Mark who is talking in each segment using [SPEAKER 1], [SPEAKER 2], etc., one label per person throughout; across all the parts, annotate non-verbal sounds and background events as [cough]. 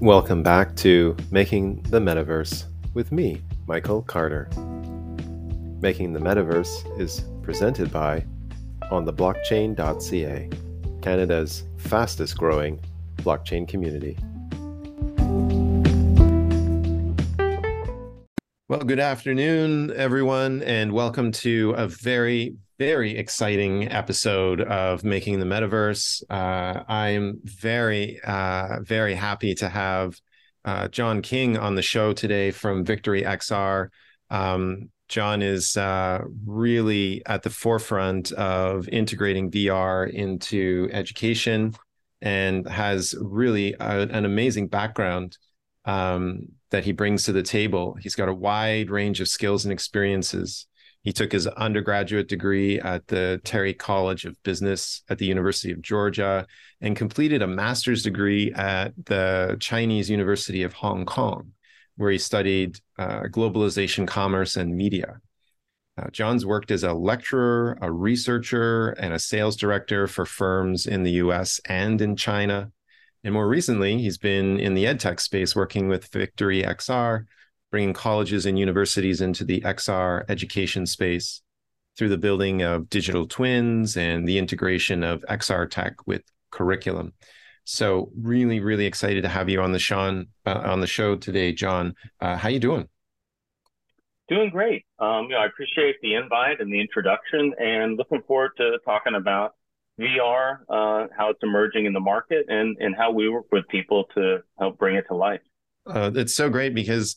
[SPEAKER 1] Welcome back to Making the Metaverse with me, Michael Carter. Making the Metaverse is presented by ontheblockchain.ca, Canada's fastest growing blockchain community. Well, good afternoon, everyone, and welcome to a very, very exciting episode of Making the Metaverse. Uh, I'm very, uh, very happy to have uh, John King on the show today from VictoryXR. Um, John is uh, really at the forefront of integrating VR into education and has really a, an amazing background um, that he brings to the table. He's got a wide range of skills and experiences he took his undergraduate degree at the Terry College of Business at the University of Georgia and completed a master's degree at the Chinese University of Hong Kong, where he studied uh, globalization, commerce, and media. Uh, John's worked as a lecturer, a researcher, and a sales director for firms in the US and in China. And more recently, he's been in the edtech space working with VictoryXR bringing colleges and universities into the XR education space through the building of digital twins and the integration of XR tech with curriculum. So really, really excited to have you on the Sean uh, on the show today, John. Uh, how you doing?
[SPEAKER 2] Doing great. Um, you know, I appreciate the invite and the introduction, and looking forward to talking about VR, uh, how it's emerging in the market, and and how we work with people to help bring it to life.
[SPEAKER 1] Uh, it's so great because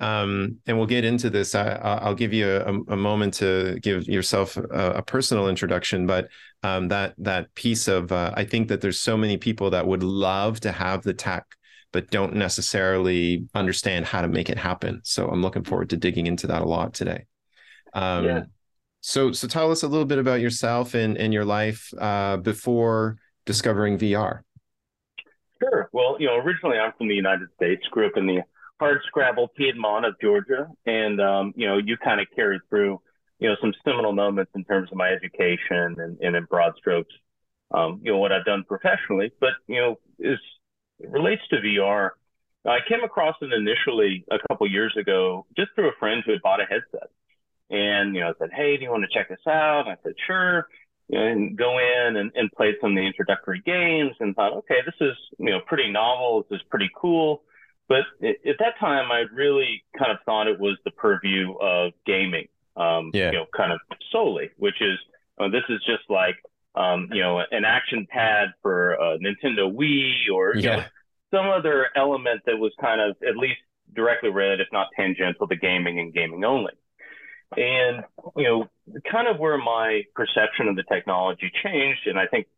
[SPEAKER 1] um, and we'll get into this. I, will give you a, a, moment to give yourself a, a personal introduction, but um, that that piece of uh, I think that there's so many people that would love to have the tech, but don't necessarily understand how to make it happen. So I'm looking forward to digging into that a lot today. Um, yeah. So so tell us a little bit about yourself and and your life uh, before discovering VR.
[SPEAKER 2] Sure. Well, you know, originally I'm from the United States. Grew up in the hard scrabble Piedmont of Georgia, and um, you know, you kind of carried through, you know, some seminal moments in terms of my education and, and in broad strokes, um, you know, what I've done professionally. But you know, is it relates to VR. I came across it initially a couple years ago, just through a friend who had bought a headset, and you know, said, "Hey, do you want to check this out?" And I said, "Sure." And go in and, and played some of the introductory games and thought, okay, this is you know pretty novel. This is pretty cool but at that time, I really kind of thought it was the purview of gaming, um, yeah. you know, kind of solely, which is uh, this is just like um, you know an action pad for a Nintendo Wii or yeah. know, some other element that was kind of at least directly related, if not tangential, to gaming and gaming only. And you know, kind of where my perception of the technology changed, and I think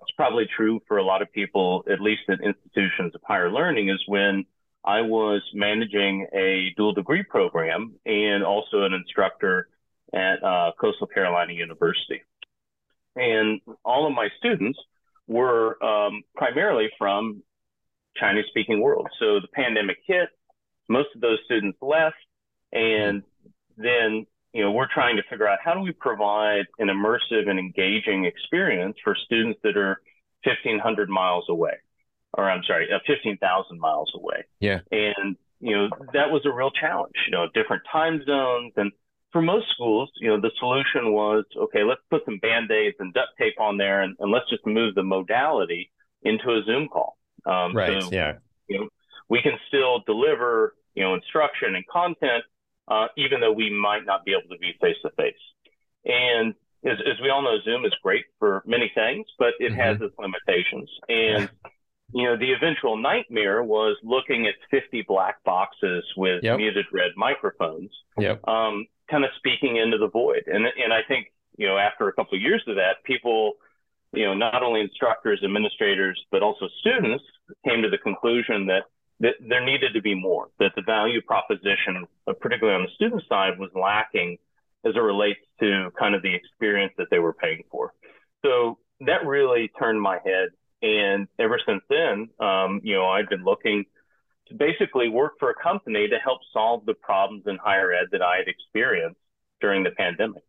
[SPEAKER 2] it's probably true for a lot of people, at least in institutions of higher learning, is when I was managing a dual degree program and also an instructor at uh, Coastal Carolina University. And all of my students were um, primarily from Chinese speaking world. So the pandemic hit, most of those students left, and then you know we're trying to figure out how do we provide an immersive and engaging experience for students that are 1500 miles away or I'm sorry, uh, 15,000 miles away.
[SPEAKER 1] Yeah.
[SPEAKER 2] And, you know, that was a real challenge, you know, different time zones. And for most schools, you know, the solution was, okay, let's put some band-aids and duct tape on there and, and let's just move the modality into a Zoom call.
[SPEAKER 1] Um, right. So, yeah.
[SPEAKER 2] You know, we can still deliver, you know, instruction and content, uh, even though we might not be able to be face to face. And as, as, we all know, Zoom is great for many things, but it mm-hmm. has its limitations. And you know, the eventual nightmare was looking at 50 black boxes with yep. muted red microphones,
[SPEAKER 1] yep.
[SPEAKER 2] um, kind of speaking into the void. And, and I think, you know, after a couple of years of that, people, you know, not only instructors, administrators, but also students came to the conclusion that, that there needed to be more, that the value proposition, particularly on the student side, was lacking as it relates to kind of the experience that they were paying for. So that really turned my head and ever since then, um, you know, I've been looking to basically work for a company to help solve the problems in higher ed that I had experienced during the pandemic.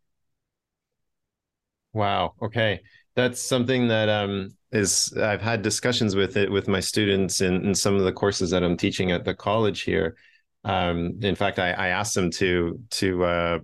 [SPEAKER 1] Wow. Okay. that's something that um is I've had discussions with it with my students in, in some of the courses that I'm teaching at the college here. Um, in fact, I, I asked them to to uh,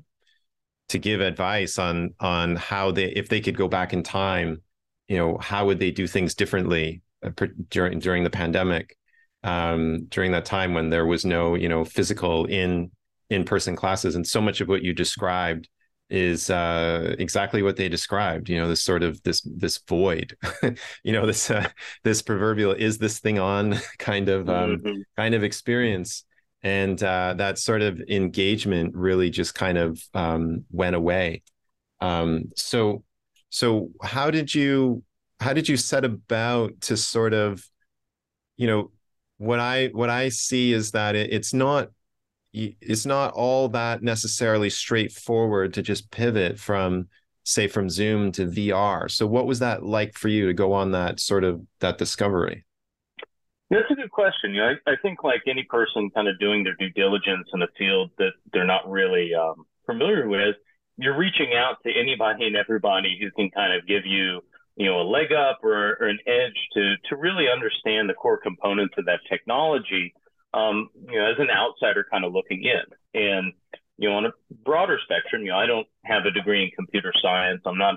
[SPEAKER 1] to give advice on on how they if they could go back in time, you know, how would they do things differently uh, during during the pandemic, um, during that time when there was no you know physical in in person classes, and so much of what you described is uh, exactly what they described. You know, this sort of this this void. [laughs] you know, this uh, this proverbial "is this thing on?" [laughs] kind of um, mm-hmm. kind of experience, and uh, that sort of engagement really just kind of um, went away. Um, so, so how did you how did you set about to sort of, you know, what I what I see is that it, it's not it's not all that necessarily straightforward to just pivot from say from zoom to vr so what was that like for you to go on that sort of that discovery?
[SPEAKER 2] That's a good question. You know i, I think like any person kind of doing their due diligence in a field that they're not really um, familiar with you're reaching out to anybody and everybody who can kind of give you you know a leg up or, or an edge to to really understand the core components of that technology um, you know, as an outsider kind of looking in. And, you know, on a broader spectrum, you know, I don't have a degree in computer science. I'm not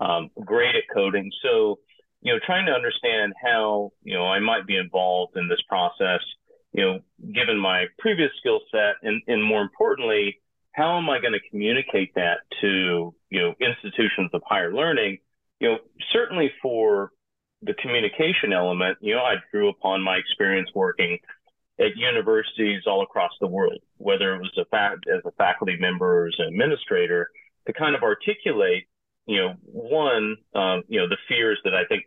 [SPEAKER 2] um, great at coding. So, you know, trying to understand how, you know, I might be involved in this process, you know, given my previous skill set and, and more importantly, how am I going to communicate that to, you know, institutions of higher learning? You know, certainly for the communication element, you know, I drew upon my experience working at universities all across the world, whether it was a as a faculty member or as an administrator, to kind of articulate, you know, one, um, you know, the fears that I think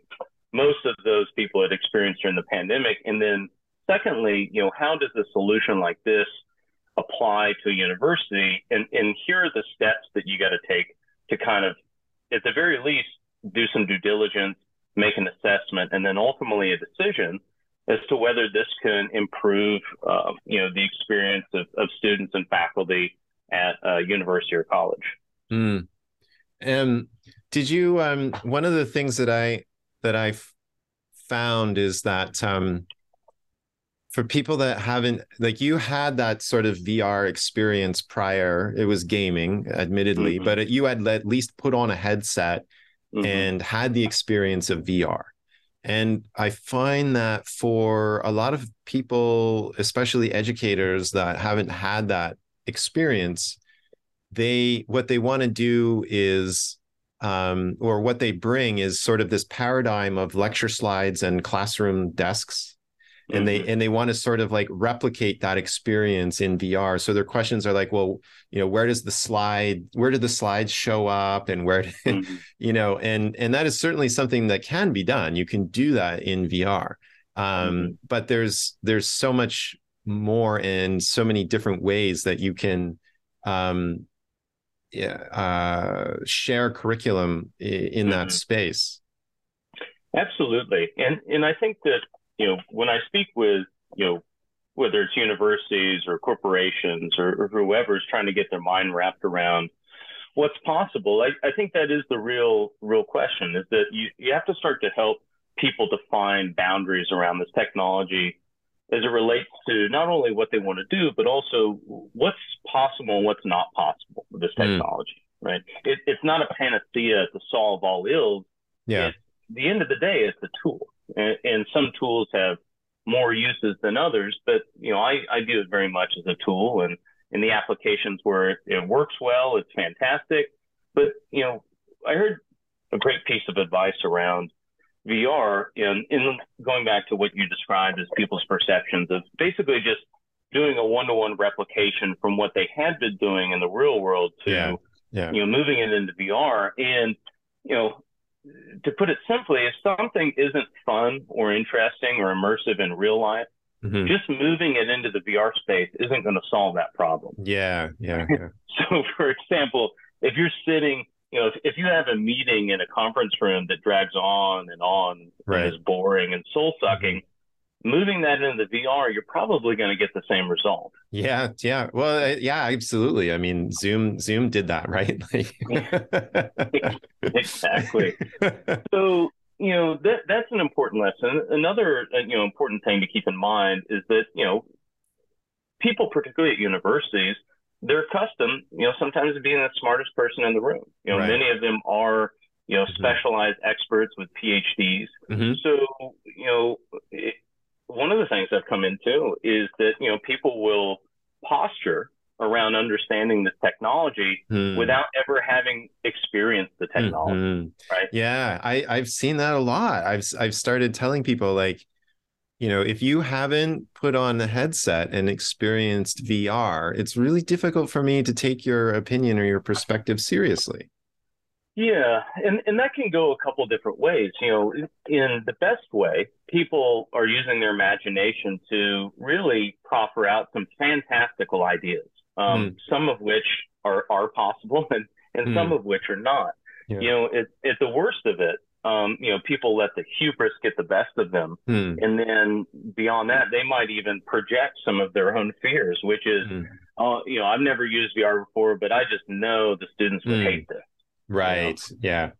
[SPEAKER 2] most of those people had experienced during the pandemic, and then secondly, you know, how does a solution like this apply to a university? And and here are the steps that you got to take to kind of, at the very least, do some due diligence, make an assessment, and then ultimately a decision as to whether this can improve, uh, you know, the experience of, of students and faculty at a university or college.
[SPEAKER 1] Mm. And did you? Um, one of the things that I that I found is that um, for people that haven't, like you had that sort of VR experience prior. It was gaming, admittedly, mm-hmm. but you had at least put on a headset mm-hmm. and had the experience of VR. And I find that for a lot of people, especially educators that haven't had that experience, they what they want to do is um, or what they bring is sort of this paradigm of lecture slides and classroom desks and they mm-hmm. and they want to sort of like replicate that experience in VR. So their questions are like, well, you know, where does the slide, where do the slides show up, and where, [laughs] mm-hmm. you know, and and that is certainly something that can be done. You can do that in VR, um, mm-hmm. but there's there's so much more and so many different ways that you can um, uh, share curriculum in, that mm-hmm. space.
[SPEAKER 2] Absolutely, and and I think that you know, when I speak with, you know, whether it's universities or corporations or, or whoever is trying to get their mind wrapped around what's possible, I, I think that is the real, real question is that you, you have to start to help people define boundaries around this technology as it relates to not only what they want to do, but also what's possible and what's not possible with this hmm. technology, mm. right? It, it's not a panacea to solve all ills.
[SPEAKER 1] Yeah.
[SPEAKER 2] It's, the end of the day, it's a tool and, and some tools have more uses than others, but you know, I, I view it very much as a tool and in the applications where it, it works well, it's fantastic. But you know, I heard a great piece of advice around VR and in going back to what you described as people's perceptions of basically just doing a one-to-one replication from what they had been doing in the real world to
[SPEAKER 1] yeah. Yeah.
[SPEAKER 2] you know moving it into VR and you know to put it simply, if something isn't fun or interesting or immersive in real life, mm-hmm. just moving it into the VR space isn't going to solve that problem.
[SPEAKER 1] Yeah, yeah. [laughs] yeah.
[SPEAKER 2] so, for example, if you're sitting, you know, if, if, you have a meeting in a conference room that drags on and on
[SPEAKER 1] right.
[SPEAKER 2] and is boring and soul sucking. Moving that into the VR, you're probably going to get the same result.
[SPEAKER 1] Yeah, yeah. Well, yeah, absolutely. I mean, Zoom Zoom did that, [laughs] right? [laughs]
[SPEAKER 2] exactly. [laughs] So, you know, that that's an important lesson. Another, uh, you know, important thing to keep in mind is that, you know, people particularly at universities, they're accustomed, you know, sometimes to being the smartest person in the room. You know, right. many of them are you know, mm-hmm. specialized experts with PhDs. Mm-hmm. So, you know, it, one of the things I've come into is that, you know, people will posture around understanding the technology mm. without ever having experienced the technology. Mm-hmm. Right.
[SPEAKER 1] Yeah. I, I've seen that a lot. I've I've started telling people like, you know, if you haven't put on the headset and experienced VR, it's really difficult for me to take your opinion or your perspective seriously.
[SPEAKER 2] Yeah, and, and that can go a couple different ways. You know, in the best way, people are using their imagination to really proffer out some fantastical ideas, um, mm. some of which are, are possible [laughs] and, and mm. some of which are not. Yeah. You know, at, at the worst of it, um, you know, people let the hubris get the best of them. Mm. And then beyond that, they might even project some of their own fears, which is, mm. uh, you know, I've never used VR before, but I just know the students would mm. hate this.
[SPEAKER 1] Right. You know?
[SPEAKER 2] Yeah.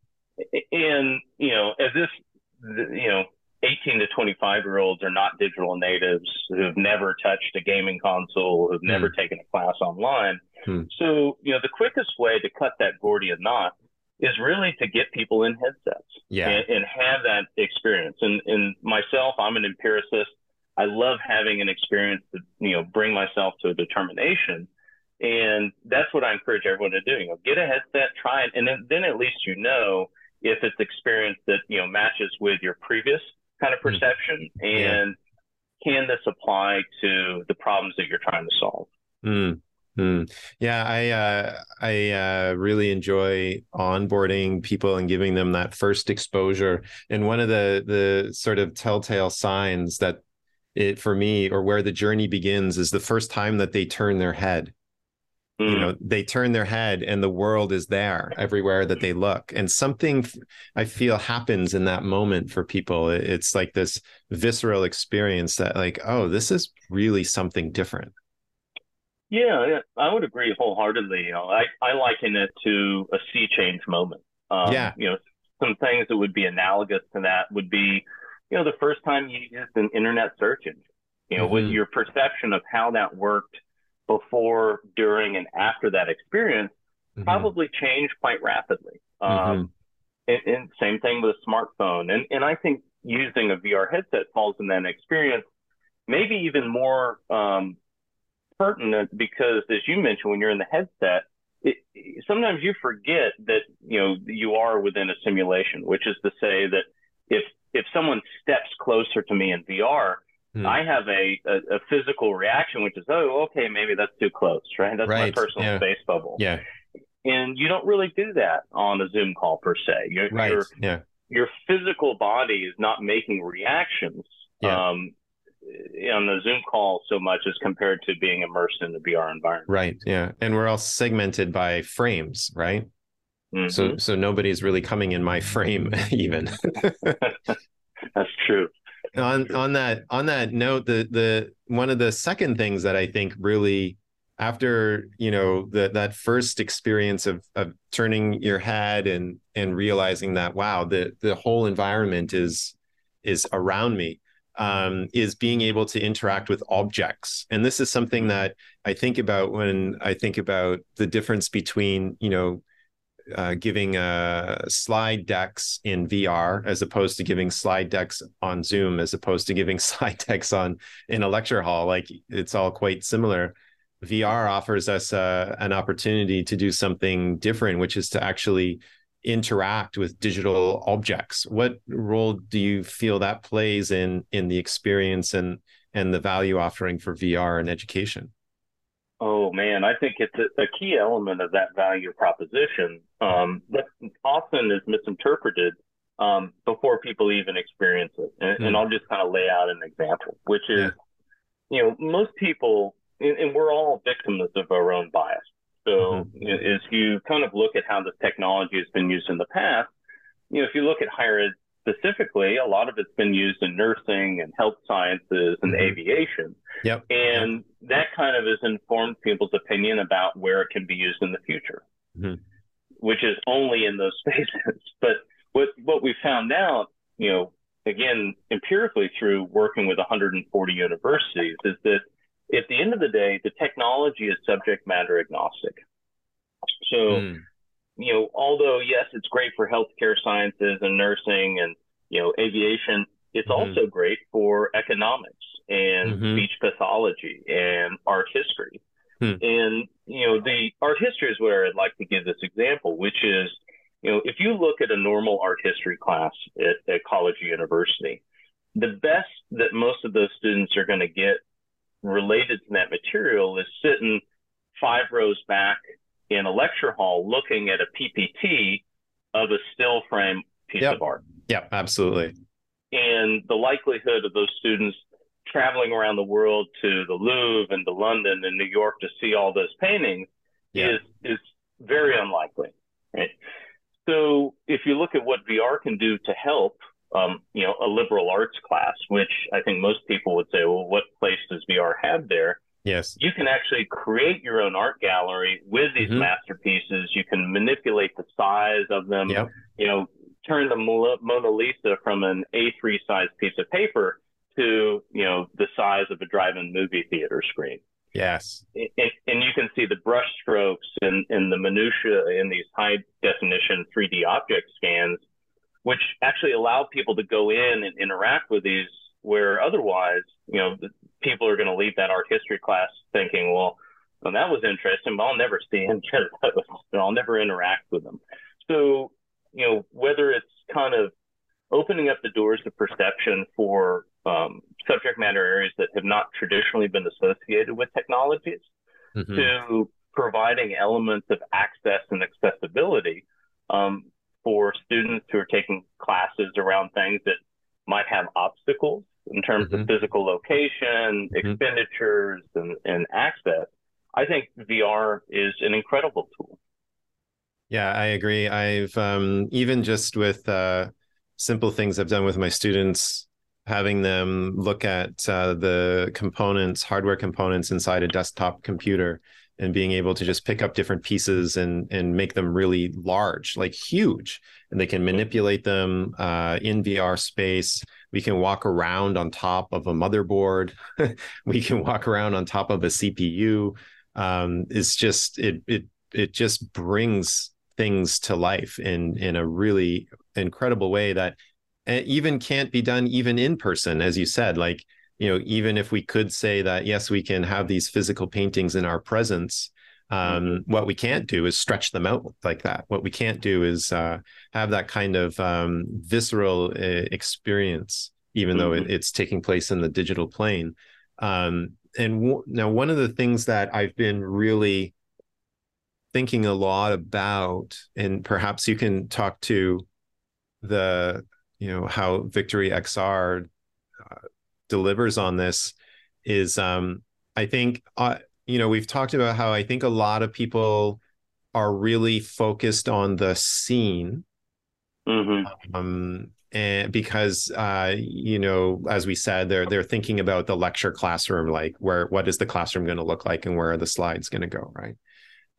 [SPEAKER 2] And, you know, as if, you know, 18 to 25 year olds are not digital natives who've never touched a gaming console, who've never mm. taken a class online. Mm. So, you know, the quickest way to cut that Gordian knot is really to get people in headsets
[SPEAKER 1] yeah.
[SPEAKER 2] and, and have that experience. And, and myself, I'm an empiricist. I love having an experience to, you know, bring myself to a determination. And that's what I encourage everyone to do. You know, get a headset, try it, and then, then at least you know if it's experience that you know matches with your previous kind of hmm. perception, mm. and yeah. can this apply to the problems that you're trying to solve?
[SPEAKER 1] Mm. Mm. Yeah, I uh, I uh, really enjoy onboarding people and giving them that first exposure. And one of the the sort of telltale signs that it for me or where the journey begins is the first time that they turn their head you mm. know they turn their head and the world is there everywhere that they look. And something i feel happens in that moment for people. It's like this visceral experience that like oh this is really something different.
[SPEAKER 2] Yeah, i would agree wholeheartedly i, I liken it to a sea change moment.
[SPEAKER 1] Um, yeah.
[SPEAKER 2] you know some things that would be analogous to that would be you know the first time you used an internet search engine you know mm-hmm. with your perception of how that worked before, during, and after that experience mm-hmm. probably change quite rapidly. Um, mm-hmm. and, and, same thing with a smartphone. And, and I think using a VR headset falls in that experience, maybe even more um, pertinent because, as you mentioned, when you're in the headset, it, sometimes you forget that you know you are within a simulation, which is to say that if if someone steps closer to me in VR, Hmm. I have a, a, a, physical reaction, which is, oh, okay, maybe that's too close, right? That's right. my personal yeah. space bubble.
[SPEAKER 1] Yeah.
[SPEAKER 2] And you don't really do that on a Zoom call per se. You're,
[SPEAKER 1] right.
[SPEAKER 2] Your,
[SPEAKER 1] yeah.
[SPEAKER 2] Your physical body is not making reactions yeah. um, on the Zoom call so much as compared to being immersed in the VR environment.
[SPEAKER 1] Right. Yeah. And we're all segmented by frames, right? Mm-hmm. So so nobody's really coming in my frame [laughs] even. [laughs]
[SPEAKER 2] That's true
[SPEAKER 1] on on that on that note, the the one of the second things that I think really after you know the, that first experience of of turning your head and and realizing that wow the the whole environment is is around me um, is being able to interact with objects. And this is something that i think about when i think about the difference between you know uh, giving uh, slide decks in VR as opposed to giving slide decks on Zoom, as opposed to giving [laughs] slide decks on in a lecture hall. Like it's all quite similar. VR offers us uh, an opportunity to do something different, which is to actually interact with digital objects. What role do you feel that plays in in the experience and and the value offering for VR and education?
[SPEAKER 2] Oh man, I think it's a, a key element of that value proposition um, that often is misinterpreted um, before people even experience it. And, mm. and, I'll just kind of lay out an example, which is, yeah. you know, most people, and, and, we're all victims of our own bias. So mm-hmm. as you kind of look at how this technology has been used in the past, you know, if you look at higher ed specifically, a lot of it's been used in nursing and health sciences and mm-hmm. aviation.
[SPEAKER 1] Yep.
[SPEAKER 2] And yep. that kind of has informed people's opinion about where it can be used in the future, mm-hmm. which is only in those [laughs] spaces. But what what we found out, you know, again empirically through working with 140 universities, is that at the end of the day, the technology is subject matter agnostic. So. Mm you know, although yes, it's great for healthcare sciences and nursing and you know aviation, it's mm-hmm. also great for economics and mm-hmm. speech pathology and art history. Hmm. And you know, the art history is where I'd like to give this example, which is, you know, if you look at a normal art history class at, at college or university, the best that most of those students are going to get related to that material is sitting five rows back in a lecture hall looking at a PPT of a still frame piece
[SPEAKER 1] yep.
[SPEAKER 2] of art.
[SPEAKER 1] Yeah, absolutely.
[SPEAKER 2] And the likelihood of those students traveling around the world to the Louvre and to London and New York to see all those paintings yeah. is is very unlikely. Right. So if you look at what VR can do to help, um, you know, a liberal arts class, which I think most people would say, well, what place does VR have there?
[SPEAKER 1] Yes.
[SPEAKER 2] You can actually create your own art gallery with these mm-hmm. masterpieces. You can manipulate the size of them.
[SPEAKER 1] Yep.
[SPEAKER 2] You know, turn the Mona Lisa from an A3 size piece of paper to, you know, the size of a drive-in movie theater screen.
[SPEAKER 1] Yes.
[SPEAKER 2] And, and you can see the brush strokes and, and the minutia in these high definition 3D object scans, which actually allow people to go in and interact with these where otherwise, you know, people are going to leave that art history class thinking, well, well, that was interesting, but I'll never see [laughs] those. I'll never interact with them. So, you know, whether it's kind of opening up the doors of perception for um, subject matter areas that have not traditionally been associated with technologies mm-hmm. to providing elements of access and accessibility um, for students who are taking classes around things that might have obstacles in terms mm-hmm. of physical location, mm-hmm. expenditures, and, and access, I think VR is an incredible tool.
[SPEAKER 1] Yeah, I agree. I've um, even just with uh, simple things I've done with my students, having them look at uh, the components, hardware components inside a desktop computer, and being able to just pick up different pieces and and make them really large, like huge, and they can manipulate them uh, in VR space we can walk around on top of a motherboard. [laughs] We can walk around on top of a cpu um, it's just it it it just brings things to life in in a really incredible way that eh, even can't be done even in person as you said like you know even if we could say that yes we can have these physical paintings in our presence um, mm-hmm. what we can't do is stretch them out like that. What we can't do is uh, have that kind of um, visceral uh, experience, even mm-hmm. though it, mm-hmm. it's taking place in the digital plane. Um, and w- now, one of the things that I've been really thinking a lot about, and perhaps you can talk to the, you know, how VictoryXR uh, delivers on this, is um, I think. You know, we've talked about how I think a lot of people are really focused on the scene.
[SPEAKER 2] Mm-hmm.
[SPEAKER 1] Um, and because uh, you know, as we said, they're they're thinking about the lecture classroom, like where what is the classroom going to look like and where are the slides going to go, right?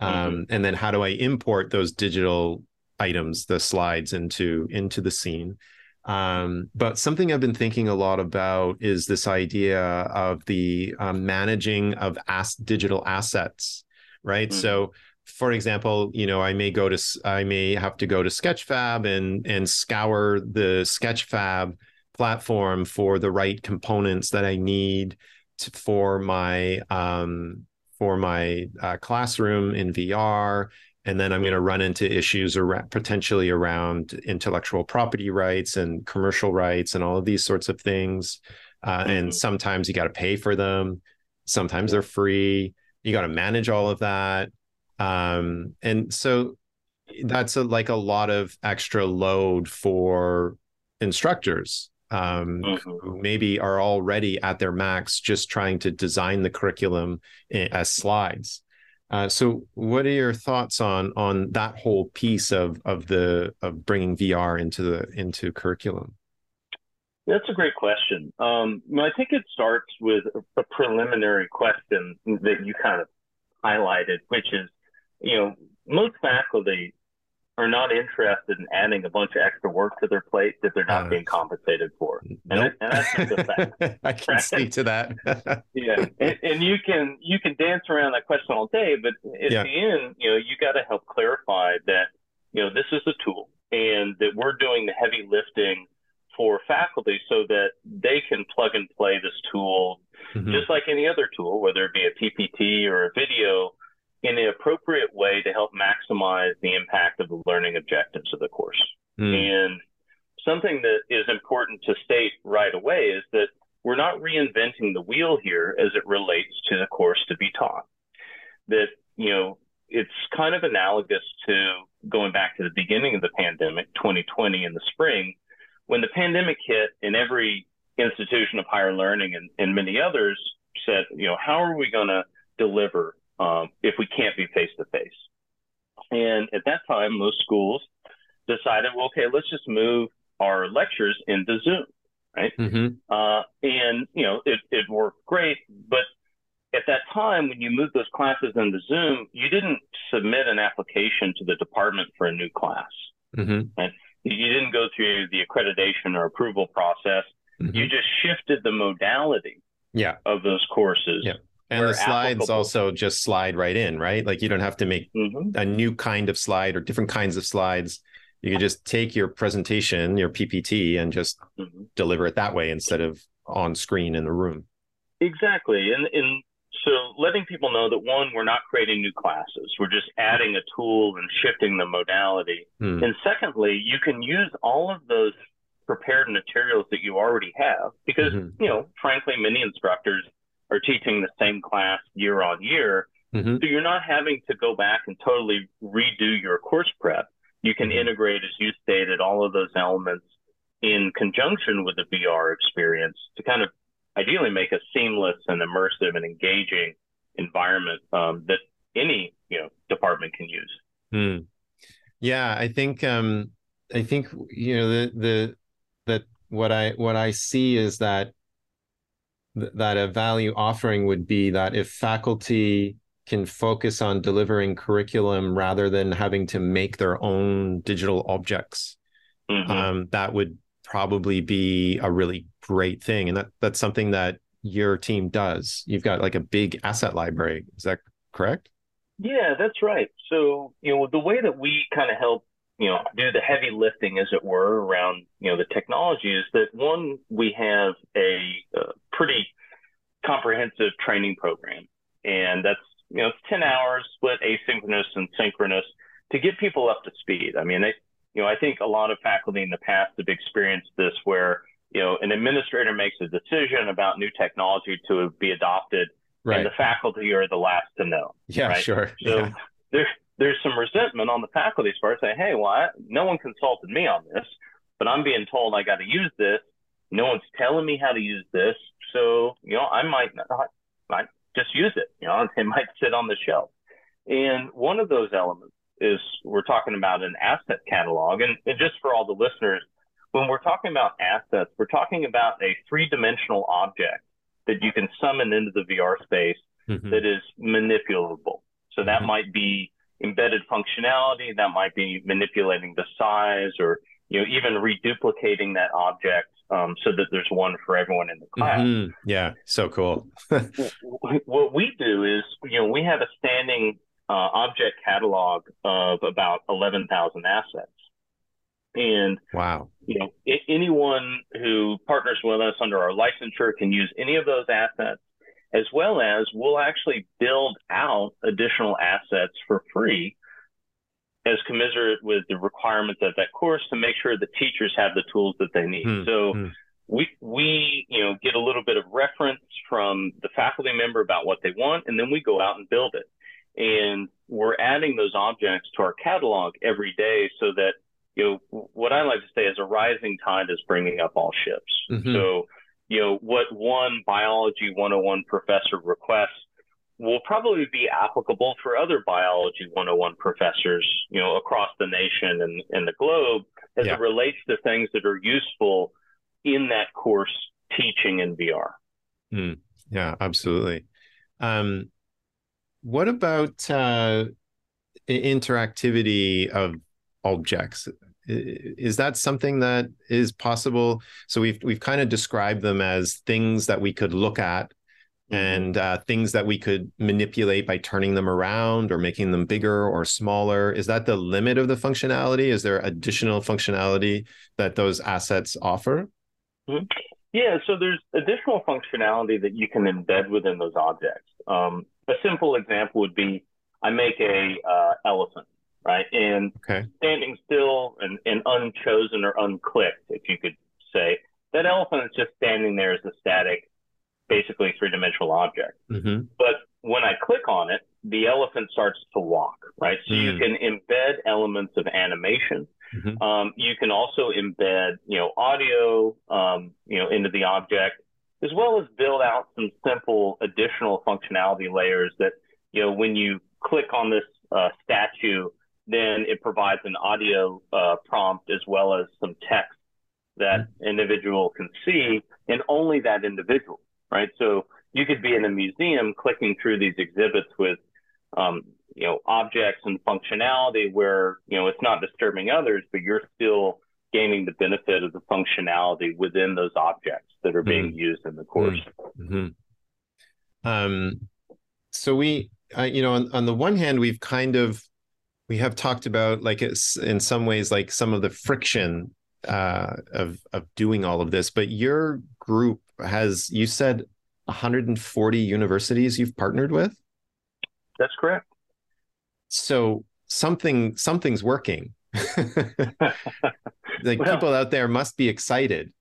[SPEAKER 1] Mm-hmm. Um, and then how do I import those digital items, the slides into into the scene? Um, but something I've been thinking a lot about is this idea of the um, managing of as- digital assets, right? Mm-hmm. So, for example, you know, I may go to, I may have to go to Sketchfab and and scour the Sketchfab platform for the right components that I need to, for my um, for my uh, classroom in VR and then I'm going to run into issues around, potentially around intellectual property rights and commercial rights and all of these sorts of things. Uh, mm-hmm. And sometimes you got to pay for them. Sometimes they're free. You got to manage all of that. Um, and so that's a, like a lot of extra load for instructors um, mm-hmm. who maybe are already at their max just trying to design the curriculum as slides. Uh, so, what are your thoughts on on that whole piece of of the of bringing VR into the into curriculum?
[SPEAKER 2] That's a great question. Um, I think it starts with a preliminary question that you kind of highlighted, which is, you know, most faculty are not interested in adding a bunch of extra work to their plate that they're not uh, being compensated for. And,
[SPEAKER 1] nope. and that's just a fact. [laughs] I can right? speak to that. [laughs]
[SPEAKER 2] yeah. And, and, you can you can dance around that question all day, but at yeah. the end, you know, you got to help clarify that, you know, this is a tool and that we're doing the heavy lifting for faculty so that they can plug and play this tool mm-hmm. just like any other tool, whether it be a PPT or a video in the appropriate way to help maximize the impact of the learning objectives of the course. Mm. And something that is important to state right away is that we're not reinventing the wheel here as it relates to the course to be taught. That, you know, it's kind of analogous to going back to the beginning of the pandemic, 2020 in the spring, when the pandemic hit and every institution of higher learning and, and many others said, you know, how are we going to deliver um, if we can't be face to face. And at that time, most schools decided, well, okay, let's just move our lectures into Zoom, right? Mm-hmm. Uh, and you know, it, it worked great, but at that time, when you moved those classes into Zoom, you didn't submit an application to the department for a new class. Mm-hmm. Right? You didn't go through the accreditation or approval process. Mm-hmm. You just shifted the modality
[SPEAKER 1] yeah.
[SPEAKER 2] of those courses yeah.
[SPEAKER 1] And the slides applicable. also just slide right in, right? Like you don't have to make mm-hmm. a new kind of slide or different kinds of slides. You can just take your presentation, your PPT, and just mm-hmm. deliver it that way instead of on screen in the room.
[SPEAKER 2] Exactly. And, and so letting people know that one, we're not creating new classes. We're just adding a tool and shifting the modality. Hmm. And secondly, you can use all of those prepared materials that you already have because, mm-hmm. you know, frankly, many instructors are teaching the same class year on year. Mm-hmm. So you're not having to go back and totally redo your course prep. You can mm-hmm. integrate, as you stated, all of those elements in conjunction with the VR experience to kind of ideally make a seamless and immersive and engaging environment um, that any you know department can use.
[SPEAKER 1] Mm. Yeah, I think um, I think you know the the that what I what I see is that that a value offering would be that if faculty can focus on delivering curriculum rather than having to make their own digital objects, mm-hmm. um, that would probably be a really great thing. And that that's something that your team does. You've got like a big asset library. Is that correct?
[SPEAKER 2] Yeah, that's right. So, you know, the way that we kind of help, you know, do the heavy lifting, as it were, around, you know, the technology is that one, we have a, a pretty comprehensive training program. And that's, you know, it's 10 hours split asynchronous and synchronous to get people up to speed. I mean, they, you know, I think a lot of faculty in the past have experienced this where, you know, an administrator makes a decision about new technology to be adopted right. and the faculty are the last to know.
[SPEAKER 1] Yeah,
[SPEAKER 2] right?
[SPEAKER 1] sure.
[SPEAKER 2] So
[SPEAKER 1] yeah.
[SPEAKER 2] there's, there's some resentment on the faculty's part saying, Hey, well, I, no one consulted me on this, but I'm being told I got to use this. No one's telling me how to use this. So, you know, I might not, might just use it, you know, [laughs] it might sit on the shelf. And one of those elements is we're talking about an asset catalog. And, and just for all the listeners, when we're talking about assets, we're talking about a three dimensional object that you can summon into the VR space mm-hmm. that is manipulable. So that mm-hmm. might be embedded functionality, that might be manipulating the size or, you know, even reduplicating that object um, so that there's one for everyone in the class. Mm-hmm.
[SPEAKER 1] Yeah, so cool. [laughs]
[SPEAKER 2] what we do is, you know, we have a standing uh, object catalog of about 11,000 assets. And
[SPEAKER 1] wow,
[SPEAKER 2] you know, I- anyone who partners with us under our licensure can use any of those assets, as well as we'll actually build out additional assets for free as commiserate with the requirements of that course to make sure the teachers have the tools that they need. Hmm. So hmm. we we you know get a little bit of reference from the faculty member about what they want, and then we go out and build it. And we're adding those objects to our catalog every day so that you know what I like to say is a rising tide is bringing up all ships. Mm-hmm. So you know what one biology 101 professor requests will probably be applicable for other biology 101 professors, you know, across the nation and, and the globe as yeah. it relates to things that are useful in that course teaching in VR.
[SPEAKER 1] Mm, yeah, absolutely. Um, what about uh, interactivity of objects? Is that something that is possible? So we've we've kind of described them as things that we could look at mm-hmm. and uh, things that we could manipulate by turning them around or making them bigger or smaller. Is that the limit of the functionality? Is there additional functionality that those assets offer?
[SPEAKER 2] Mm-hmm. Yeah, so there's additional functionality that you can embed within those objects. Um, a simple example would be I make a uh, elephant, right? And okay. standing still and, and unchosen or unclicked, if you could say, that elephant is just standing there as a static, basically three dimensional object. Mm-hmm. But when I click on it, the elephant starts to walk, right? So mm. you can embed elements of animation Mm-hmm. Um, you can also embed, you know, audio, um, you know, into the object, as well as build out some simple additional functionality layers that, you know, when you click on this uh, statue, then it provides an audio uh, prompt as well as some text that mm-hmm. individual can see, and only that individual, right? So you could be in a museum clicking through these exhibits with um, you know, objects and functionality where, you know, it's not disturbing others, but you're still gaining the benefit of the functionality within those objects that are being mm-hmm. used in the course.
[SPEAKER 1] Mm-hmm. Um, so we, uh, you know, on, on the one hand, we've kind of, we have talked about like it's in some ways like some of the friction uh, of of doing all of this, but your group has, you said, 140 universities you've partnered with.
[SPEAKER 2] That's correct.
[SPEAKER 1] So something something's working. [laughs] Like [laughs] well, people out there must be excited.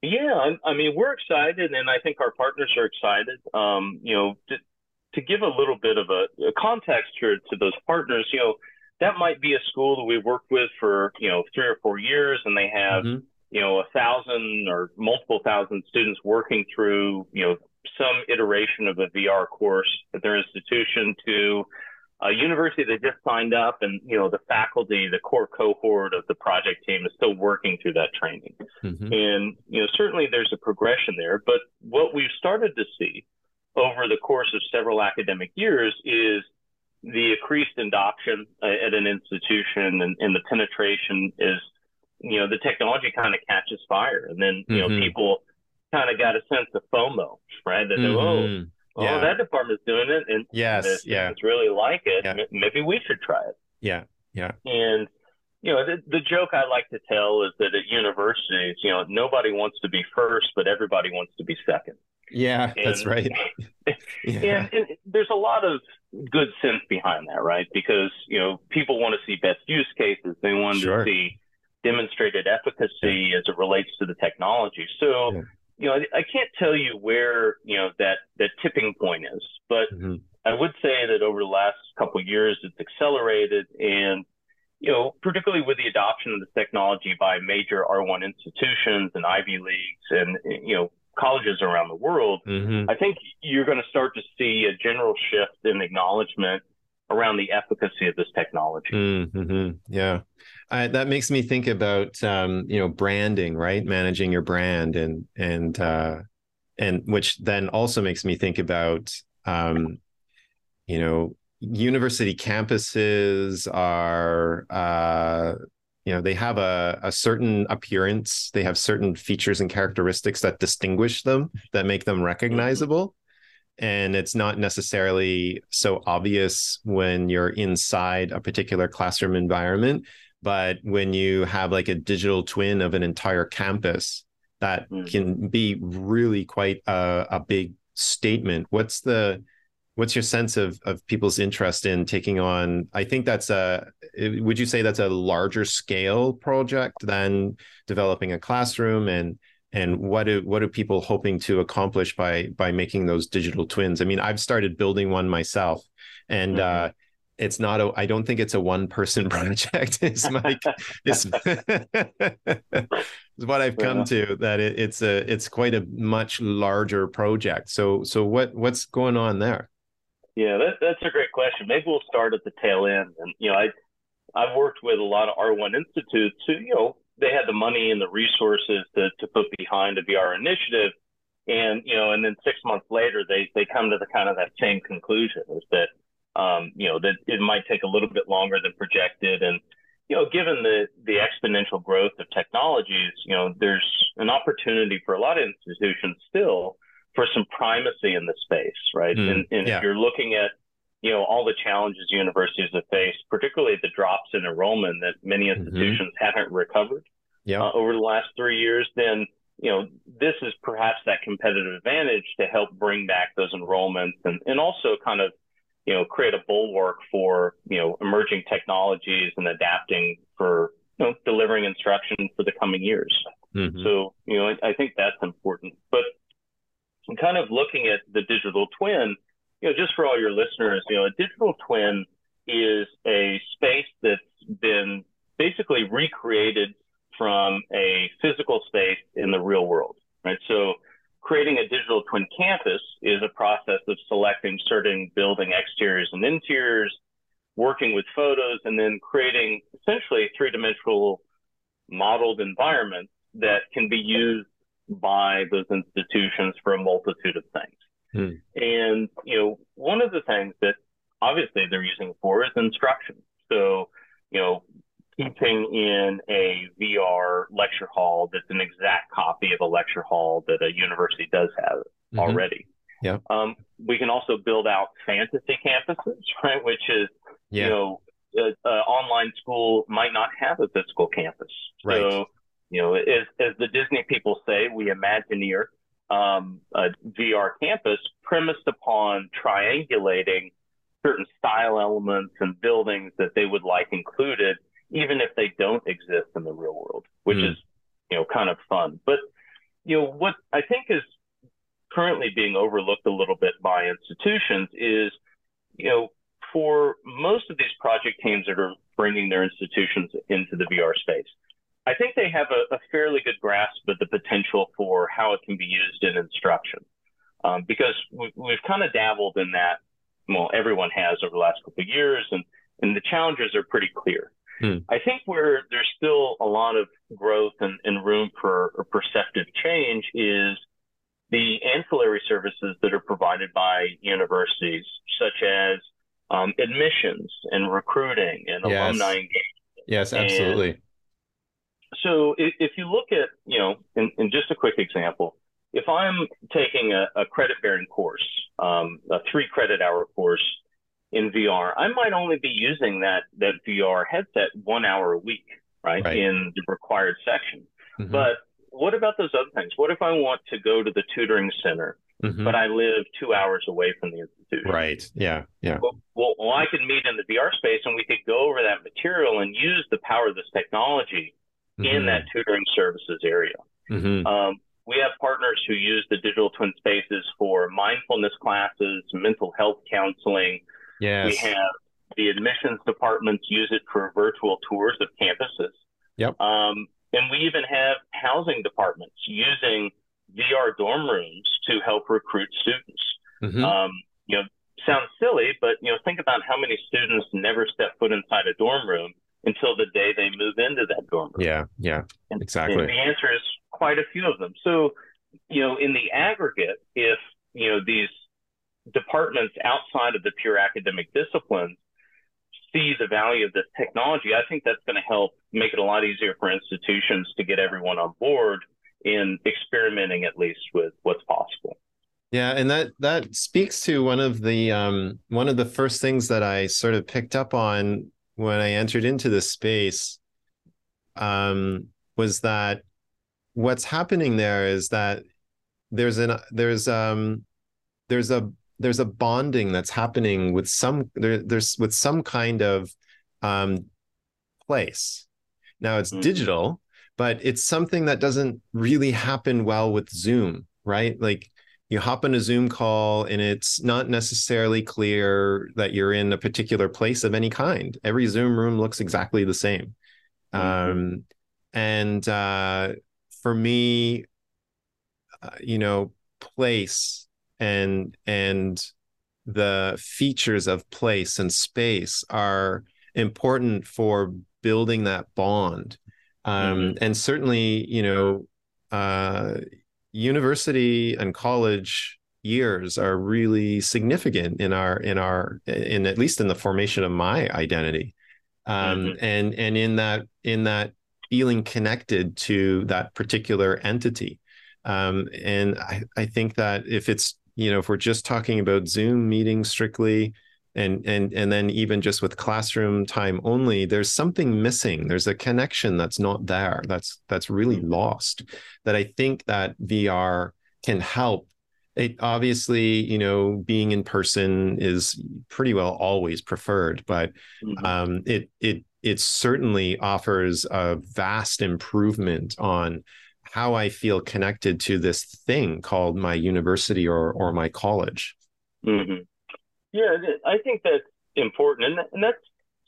[SPEAKER 2] Yeah I, mean we're excited and i think our partners are excited. Um, you know to, give a little bit of a, a context here to those partners you know that might be a school that we've worked with for you know three or four years and they have mm-hmm. you know a thousand or multiple thousand students working through you know some iteration of a vr course at their institution to a university that just signed up and you know the faculty the core cohort of the project team is still working through that training mm-hmm. and you know certainly there's a progression there but what we've started to see over the course of several academic years is the increased adoption uh, at an institution and, and, the penetration is you know the technology kind of catches fire and then you mm-hmm. know people kind of got a sense of fomo right that oh, mm-hmm. oh oh, yeah. that department's doing it, and
[SPEAKER 1] yes, yeah,
[SPEAKER 2] it's really like it. Yeah. Maybe we should try it.
[SPEAKER 1] Yeah, yeah.
[SPEAKER 2] And you know, the, the joke I like to tell is that at universities, you know, nobody wants to be first, but everybody wants to be second.
[SPEAKER 1] Yeah, and, that's right. [laughs]
[SPEAKER 2] yeah. And, and there's a lot of good sense behind that, right? Because you know, people want to see best use cases. They want sure. to see demonstrated efficacy as it relates to the technology. So yeah you know, I, I, can't tell you where you know that that tipping point is, but mm-hmm. I would say that over the last couple of years, it's accelerated, and you know, particularly with the adoption of this technology by major R1 institutions and Ivy leagues, and you know, colleges around the world, mm-hmm. I think you're going to start to see a general shift in acknowledgement around the efficacy of this technology.
[SPEAKER 1] Mm-hmm. Yeah, uh, that makes me think about um, you know branding, right? Managing your brand, and and uh, and which then also makes me think about um, you know university campuses are uh, you know they have a, a certain appearance they have certain features and characteristics that distinguish them that make them mm-hmm. recognizable and it's not necessarily so obvious when you're inside a particular classroom environment but when you have like a digital twin of an entire campus that mm. can be really quite a, a big statement what's the what's your sense of of people's interest in taking on i think that's a would you say that's a larger scale project than developing a classroom? And and what do what are people hoping to accomplish by by making those digital twins? I mean i've started building one myself and mm-hmm. uh it's not a i don't think it's a one person [laughs] project. It's like it's, [laughs] it's what i've come yeah. to that it, it's a it's quite a much larger project. So so what what's going on there
[SPEAKER 2] Yeah, that, that's a great question. Maybe we'll start at the tail end. And you know, I I've worked with a lot of R1 institutes who you know they had the money and the resources to to put behind a VR initiative, and you know, and then six months later they they come to the kind of that same conclusion is that um, you know that it might take a little bit longer than projected, and you know, given the the exponential growth of technologies, you know, there's an opportunity for a lot of institutions still for some primacy in the space, right? Mm, and, and yeah. if you're looking at, you know, all the challenges universities have faced, particularly the drops in enrollment that many mm-hmm. institutions mm-hmm. haven't recovered
[SPEAKER 1] yep. uh,
[SPEAKER 2] over the last three years, then you know, this is perhaps that competitive advantage to help bring back those enrollments and, and also kind of, you know, create a bulwark for, you know, emerging technologies and adapting for, you know, delivering instruction for the coming years. Mm-hmm. So, you know, I, I think that's important. But kind of looking at the digital twin, you know, just for all your listeners, you know, a digital twin is a space that's been basically recreated from a physical space in the real world, right? So creating a digital twin campus is a process of selecting certain building exteriors and interiors, working with photos, and then creating essentially three-dimensional modeled environments that can be used by those institutions for a multitude of things. Hmm. And, you know, one of the things that obviously they're using for is instruction. So, you know, teaching in a VR lecture hall that's an exact copy of a lecture hall that a university does have mm-hmm. already.
[SPEAKER 1] Yeah.
[SPEAKER 2] Um, we can also build out fantasy campuses, [laughs] right? Which is, yeah. you know, an online school might not have a physical campus.
[SPEAKER 1] Right.
[SPEAKER 2] You know, as, as the Disney people say, we imagineer um, a VR campus premised upon triangulating certain style elements and buildings that they would like included, even if they don't exist in the real world, which mm. is, you know, kind of fun. But, you know, what I think is currently being overlooked a little bit by institutions is, you know, for most of these project teams that are bringing their institutions into the VR space, I think they have a, a, fairly good grasp of the potential for how it can be used in instruction, um, because we, have kind of dabbled in that. Well, everyone has over the last couple of years, and and the challenges are pretty clear. Hmm. I think where there's still a lot of growth and, and room for perceptive change is the ancillary services that are provided by universities, such as um, admissions and recruiting and yes. alumni engagement.
[SPEAKER 1] Yes, absolutely.
[SPEAKER 2] So if, if you look at, you know, in, in, just a quick example, if I'm taking a, a credit bearing course, um, a three credit hour course in VR, I might only be using that, that VR headset one hour a week, right, right. in the required section. Mm-hmm. But what about those other things? What if I want to go to the tutoring center, mm-hmm. but I live two hours away from the institution?
[SPEAKER 1] Right. Yeah. Yeah.
[SPEAKER 2] Well, well, well, I could meet in the VR space and we could go over that material and use the power of this technology mm-hmm. in that tutoring services area. Mm-hmm. Um, we have partners who use the digital twin spaces for mindfulness classes, mental health counseling.
[SPEAKER 1] Yes.
[SPEAKER 2] We have the admissions departments use it for virtual tours of campuses.
[SPEAKER 1] Yep.
[SPEAKER 2] Um, and we even have housing departments using VR dorm rooms to help recruit students. Mm-hmm. Um, you know, sounds silly, but you know, think about how many students never step foot inside a dorm room until the day they move into that dorm room.
[SPEAKER 1] Yeah, yeah,
[SPEAKER 2] and,
[SPEAKER 1] exactly.
[SPEAKER 2] And the answer is quite a few of them. So, you know, in the aggregate, if you know these departments outside of the pure academic disciplines see the value of this technology, I think that's going to help make it a lot easier for institutions to get everyone on board in experimenting at least with what's possible.
[SPEAKER 1] Yeah, and that that speaks to one of the um, one of the first things that I sort of picked up on when I entered into this space um, was that what's happening there is that there's an there's um there's a there's a bonding that's happening with some there, there's with some kind of um place now it's mm-hmm. digital but it's something that doesn't really happen well with zoom right like you hop on a Zoom call and it's not necessarily clear that you're in a particular place of any kind. Every Zoom room looks exactly the same. Mm-hmm. Um, and uh, for me, uh, you know, place and and the features of place and space are important for building that bond. Um, mm-hmm. And certainly, you know, uh, university and college years are really significant in our in our in at least in the formation of my identity um, mm-hmm. and and in that in that feeling connected to that particular entity um, and I, I think that if it's you know if we're just talking about zoom meetings strictly and and and then even just with classroom time only there's something missing there's a connection that's not there that's that's really mm-hmm. lost that i think that vr can help it obviously you know being in person is pretty well always preferred but mm-hmm. um, it it it certainly offers a vast improvement on how i feel connected to this thing called my university or or my college
[SPEAKER 2] mm-hmm. Yeah i think that's important and, that, and that's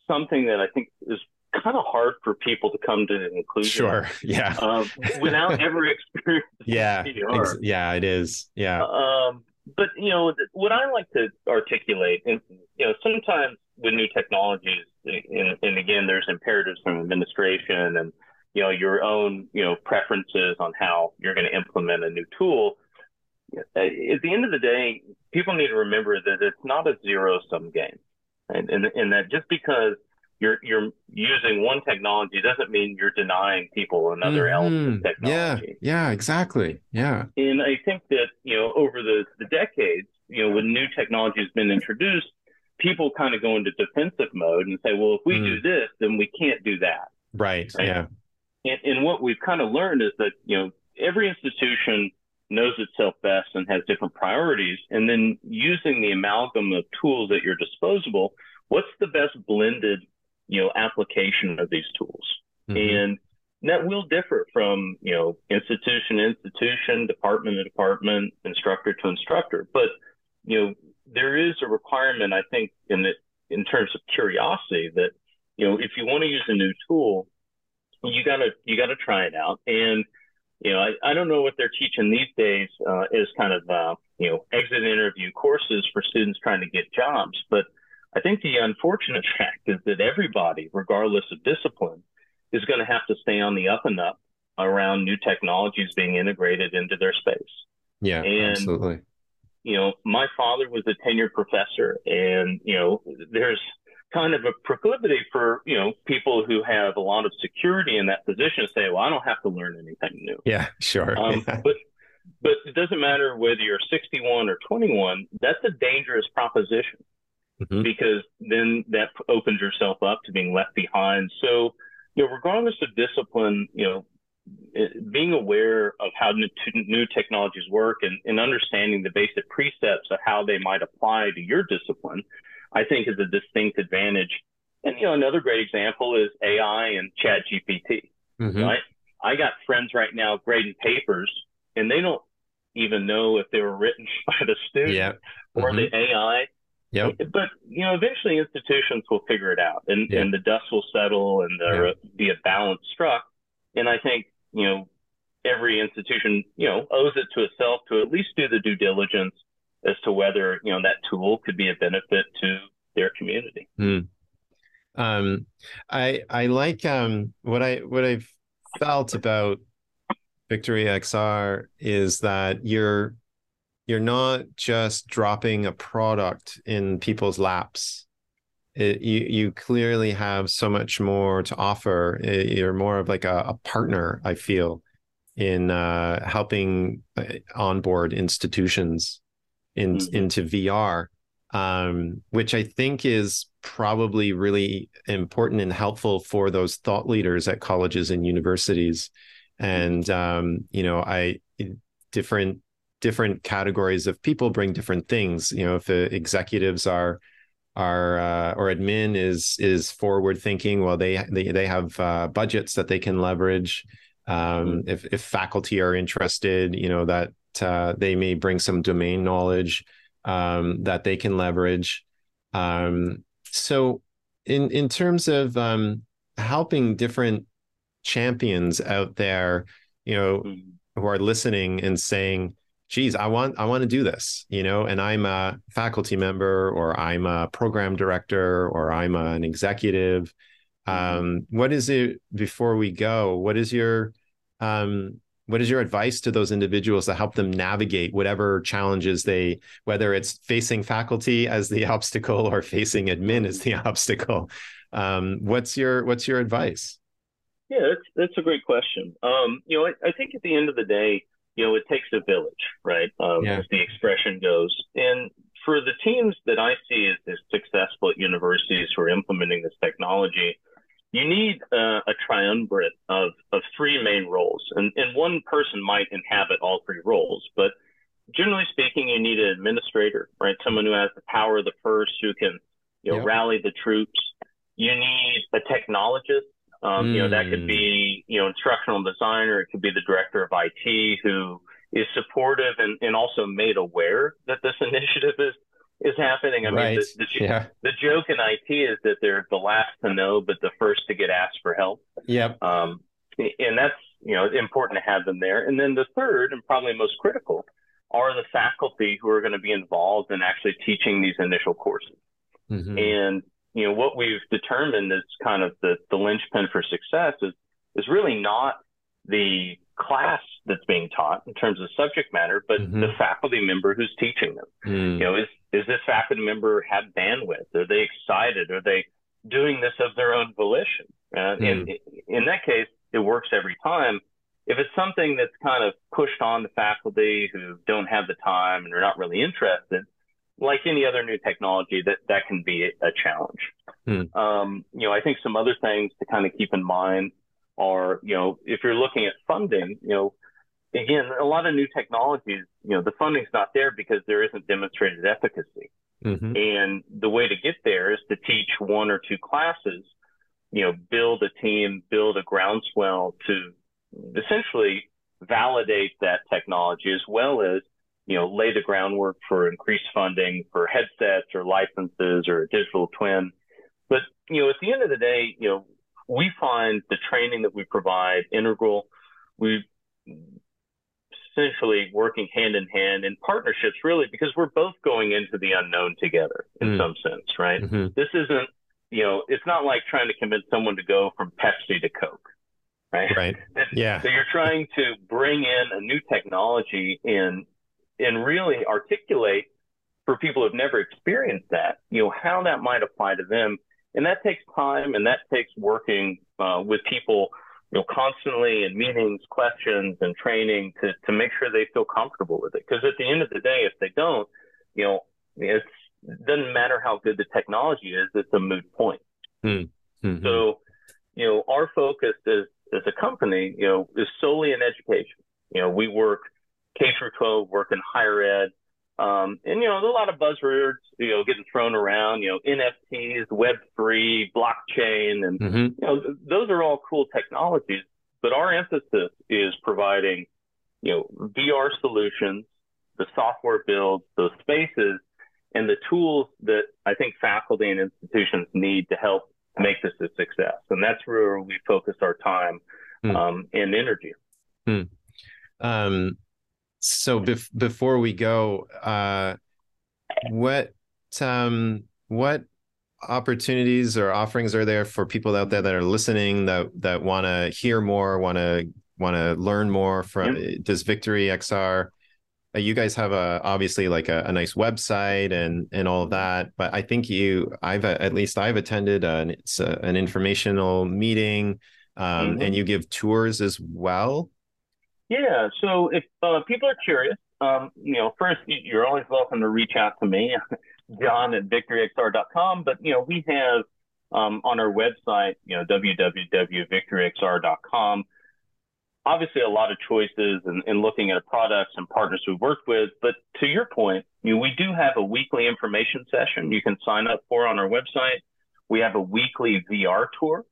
[SPEAKER 2] something that i think is kind of hard for people to come to an conclusion.
[SPEAKER 1] Sure. Yeah.
[SPEAKER 2] Um, without [laughs] ever experiencing.
[SPEAKER 1] Yeah. Ex- yeah, it is. Yeah. Um,
[SPEAKER 2] but you know what I like to articulate, and you know, sometimes with new technologies, and, and again, there's imperatives from administration and you know your own you know preferences on how you're going to implement a new tool. At the end of the day, people need to remember that it's not a zero sum game, and, and and that just because you're you're using one technology doesn't mean you're denying people another mm-hmm. element of technology.
[SPEAKER 1] Yeah, yeah, exactly. Yeah.
[SPEAKER 2] And I think that, you know, over the, the decades, you know, when new technology has been introduced, people kind of go into defensive mode and say, well, if we mm. do this, then we can't do that.
[SPEAKER 1] Right. right? Yeah.
[SPEAKER 2] And, and what we've kind of learned is that, you know, every institution knows itself best and has different priorities. And then using the amalgam of tools at your disposal, what's the best blended you know, application of these tools. Mm-hmm. And that will differ from, you know, institution to institution, department to department, instructor to instructor. But, you know, there is a requirement, I think, in the, in terms of curiosity that, you know, if you want to use a new tool, you gotta, you gotta try it out. And, you know, I, I don't know what they're teaching these days, uh, as kind of, uh, you know, exit interview courses for students trying to get jobs, but I think the unfortunate [laughs] fact is that everybody, regardless of discipline, is going to have to stay on the up and up around new technologies being integrated into their space.
[SPEAKER 1] Yeah, and, absolutely.
[SPEAKER 2] You know, my father was a tenured professor, and you know, there's kind of a proclivity for you know people who have a lot of security in that position to say, "Well, I don't have to learn anything new."
[SPEAKER 1] Yeah, sure. Um,
[SPEAKER 2] yeah. But but it doesn't matter whether you're 61 or 21. That's a dangerous proposition mm-hmm. because then that opens yourself up to being left behind. So, you know, regardless of discipline, you know, being aware of how new, new technologies work and, and, understanding the basic precepts of how they might apply to your discipline, I think is a distinct advantage. And, you know, another great example is AI and ChatGPT, mm-hmm. right? I got friends right now grading papers and they don't even know if they were written [laughs] by the student yeah. mm-hmm. or the AI.
[SPEAKER 1] Yep.
[SPEAKER 2] But you know, eventually institutions will figure it out, and and the dust will settle, and there'll be a balance struck. And I think you know every institution you know owes it to itself to at least do the due diligence as to whether you know that tool could be a benefit to their community.
[SPEAKER 1] Mm. Um, I I like um what I what I've felt about VictoryXR is that you're you're not just dropping a product in people's laps. It, you you clearly have so much more to offer. It, you're more of like a, a partner. I feel in uh, helping uh, onboard institutions in, mm-hmm. into VR, um, which I think is probably really important and helpful for those thought leaders at colleges and universities. And um, you know, I different different categories of people bring different things. You know, if the executives are are uh, or admin is is forward thinking, well, they they they have uh, budgets that they can leverage. Um, mm-hmm. if if faculty are interested, you know that uh, they may bring some domain knowledge um, that they can leverage. Um, so, in in terms of um, helping different champions out there, you know, mm-hmm. who are listening and saying, geez, I want I want to do this, you know, and I'm a faculty member or I'm a program director or I'm an executive. Mm-hmm. Um, what is it before we go? What is your um, what is your advice to those individuals to help them navigate whatever challenges they whether it's facing faculty as the [laughs] obstacle or facing admin as the [laughs] obstacle um, what's your what's your advice
[SPEAKER 2] yeah that's that's a great question um, you know I, I, think at the end of the day you know it takes a village right um, yeah. as the expression goes and for the teams that i see as, as successful at universities who are implementing this technology you need uh, a triumvirate of, of three main roles. And, and one person might inhabit all three roles, but generally speaking, you need an administrator, right? Someone who has the power of the purse, who can, you know, yep. rally the troops. You need a technologist. Um, mm. You know, that could be, you know, instructional designer. It could be the director of IT who is supportive and, and also made aware that this [laughs] initiative is is happening. I right. mean, the, the, yeah. the, joke in IT is that they're the last to know, but the first to get asked for help.
[SPEAKER 1] Yep.
[SPEAKER 2] Um, and that's, you know, important to have them there. And then the third and probably most critical are the faculty who are going to be involved in actually teaching these initial courses. Mm-hmm. And, you know, what we've determined is kind of the, the linchpin for success is, is really not the class that's being taught in terms of subject matter, but mm-hmm. the faculty member who's teaching them. Mm. You know, is is this faculty member have bandwidth? Are they excited? Are they doing this of their own volition? Uh, mm. And in that case, it works every time. If it's something that's kind of pushed on the faculty who don't have the time and are not really interested, like any other new technology, that that can be a, challenge. Mm. Um, you know, I think some other things to kind of keep in mind are, you know, if you're looking at funding, you know, again, a lot of new technologies, you know, the funding's not there because there isn't demonstrated efficacy. Mm-hmm. And the way to get there is to teach one or two classes, you know, build a team, build a groundswell to essentially validate that technology as well as, you know, lay the groundwork for increased funding for headsets or licenses or a digital twin. But, you know, at the end of the day, you know, we find the training that we provide integral. We essentially working hand in hand in partnerships, really, because we're both going into the unknown together in mm. some sense, right? Mm-hmm. This isn't, you know, it's not like trying to convince someone to go from Pepsi to Coke, right?
[SPEAKER 1] Right. [laughs] Yeah.
[SPEAKER 2] so you're trying to bring in a new technology and and really articulate for people who've never experienced that, you know, how that might apply to them. And that takes time and that takes working uh, with people you know, constantly in meetings, questions, and training to to make sure they feel comfortable with it. Because at the end of the day, if they don't, you know, it's, it doesn't matter how good the technology is; it's a moot point. Mm-hmm. So, you know, our focus as as a company, you know, is solely in education. You know, we work K through 12, work in higher ed, um, and you know, there's a lot of buzzwords, you know, getting thrown around, you know, NFTs, Web three, blockchain, and mm-hmm. you know, th- those are all cool technologies. But our emphasis is providing, you know, VR solutions, the software builds, those spaces, and the tools that I think faculty and institutions need to help make this a success. And that's where we focus our time mm. um, and energy. Mm.
[SPEAKER 1] Um, so bef- before we go, uh, what um, what opportunities or offerings are there for people out there that are listening that that want to hear more, want to want to learn more from? Yep. Does VictoryXR? Uh, you guys have a obviously like a, a, nice website and and all of that, but I think you I've at least I've attended an it's a, an informational meeting, um, mm-hmm. and you give tours as well.
[SPEAKER 2] Yeah. So if uh, people are curious, um, you know, first you're always welcome to reach out to me, [laughs] John at victoryxr.com. But you know, we have um, on our website, you know, www.victoryxr.com. Obviously, a lot of choices and, looking at products and partners we've worked with. But to your point, you know, we do have a weekly information session you can sign up for on our website. We have a weekly VR tour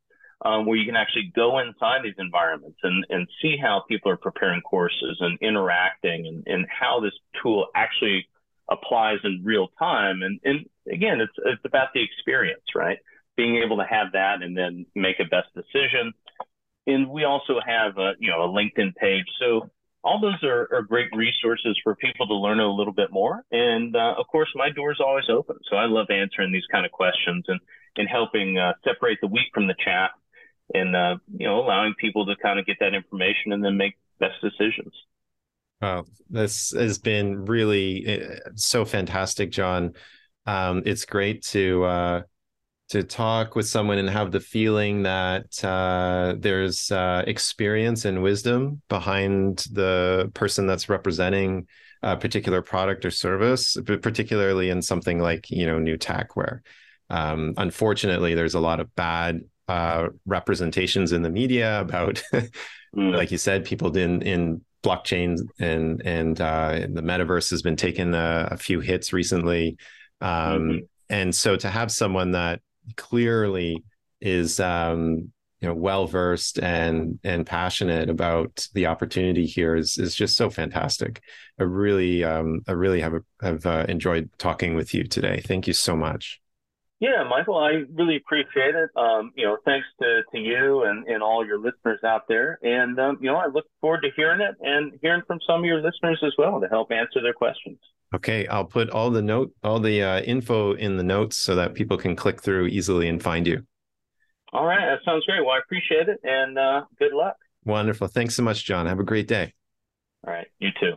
[SPEAKER 2] um, where you can actually go inside these environments and, and see how people are preparing courses and interacting and, and how this tool actually applies in real time. And, and again, it's, it's about the experience, right? Being able to have that and then make a best decision. And we also have a, you know, a LinkedIn page. So all those are, are great resources for people to learn a little bit more. And uh, of course, my door is always open. So I love answering these kind of questions and, and helping uh, separate the wheat from the chaff and, uh, you know, allowing people to kind of get that information and then make best decisions.
[SPEAKER 1] Oh, this has been really eh, so fantastic, John. Um, it's great to uh, to talk with someone and have the feeling that uh, there's uh, experience and wisdom behind the person that's representing a particular product or service, particularly in something like you know new tech, where um, unfortunately there's a lot of bad uh, representations in the media about, [laughs] mm. like you said, people in in blockchain and and uh, the metaverse has been taking a, a few hits recently. Um, mm-hmm. And so to have someone that clearly is um, you know well versed and and passionate about the opportunity here is is just so fantastic. I really um, I really have have uh, enjoyed talking with you today. Thank you so much.
[SPEAKER 2] Yeah, Michael, I really appreciate it. Um, you know, thanks to, to you and, and all your listeners out there. And, um, you know, I look forward to hearing it and hearing from some of your listeners as well to help answer their questions.
[SPEAKER 1] Okay, I'll put all the note, all the uh, info in the notes so that people can click through easily and find you.
[SPEAKER 2] All right, that sounds great. Well, I appreciate it and uh, good luck.
[SPEAKER 1] Wonderful. Thanks so much, John. Have a great day.
[SPEAKER 2] All right, you too.